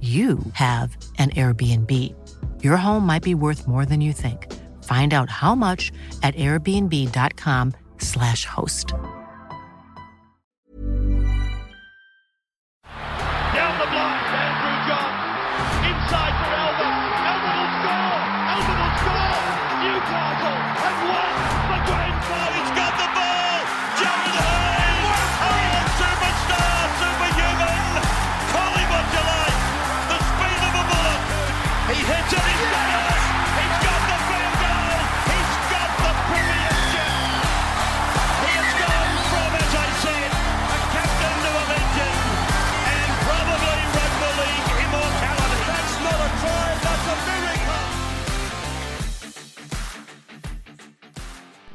you have an Airbnb. Your home might be worth more than you think. Find out how much at airbnb.com/slash host. Down the block, Andrew John. Inside for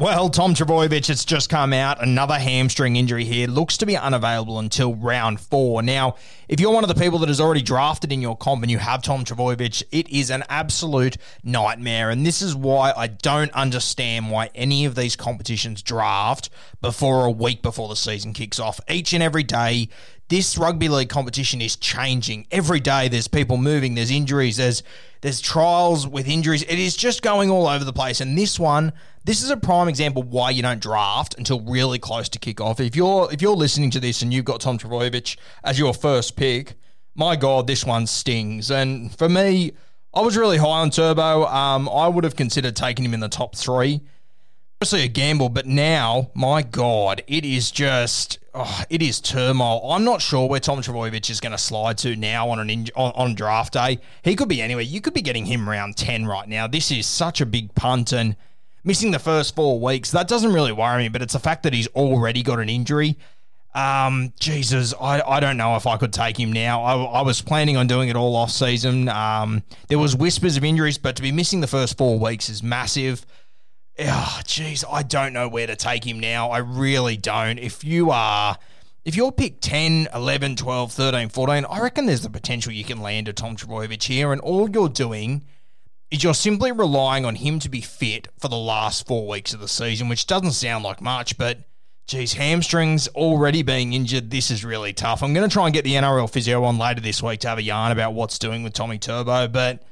Well, Tom Trbojevic, it's just come out. Another hamstring injury here. Looks to be unavailable until round four. Now, if you're one of the people that has already drafted in your comp and you have Tom Trbojevic, it is an absolute nightmare. And this is why I don't understand why any of these competitions draft before a week before the season kicks off. Each and every day, this rugby league competition is changing. Every day there's people moving, there's injuries, there's there's trials with injuries. It is just going all over the place. And this one, this is a prime example why you don't draft until really close to kickoff. If you're if you're listening to this and you've got Tom Trbojevic as your first pick, my God, this one stings. And for me, I was really high on Turbo. Um, I would have considered taking him in the top three obviously a gamble, but now, my God, it is just oh, it is turmoil. I'm not sure where Tom Trbojevic is going to slide to now on an in, on, on draft day. He could be anywhere. You could be getting him round ten right now. This is such a big punt and missing the first four weeks. That doesn't really worry me, but it's the fact that he's already got an injury. Um, Jesus, I, I don't know if I could take him now. I, I was planning on doing it all off season. Um, there was whispers of injuries, but to be missing the first four weeks is massive. Oh, jeez, I don't know where to take him now. I really don't. If you are, if you're pick 10, 11, 12, 13, 14, I reckon there's the potential you can land a Tom Trbojevic here, and all you're doing is you're simply relying on him to be fit for the last four weeks of the season, which doesn't sound like much, but geez, hamstrings already being injured. This is really tough. I'm going to try and get the NRL physio on later this week to have a yarn about what's doing with Tommy Turbo, but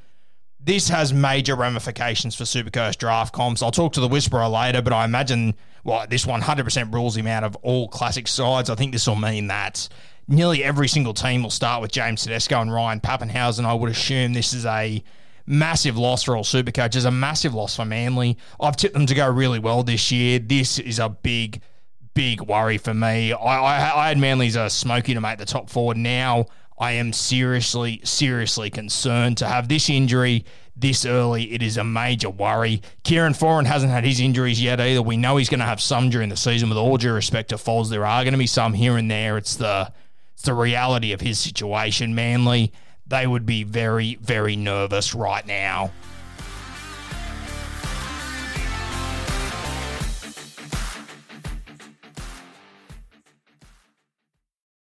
this has major ramifications for SuperCoach draft comps. I'll talk to the Whisperer later, but I imagine well, this 100% rules him out of all classic sides. I think this will mean that nearly every single team will start with James Tedesco and Ryan Papenhuyzen. I would assume this is a massive loss for all Supercoaches, a massive loss for Manly. I've tipped them to go really well this year. This is a big, big worry for me. I, I, I had Manly as a smoky to make the top four. Now I am seriously, seriously concerned to have this injury this early. It is a major worry. Kieran Foran hasn't had his injuries yet either. We know he's going to have some during the season. With all due respect to Foles, there are going to be some here and there. It's the it's the reality of his situation. Manly, they would be very, very nervous right now.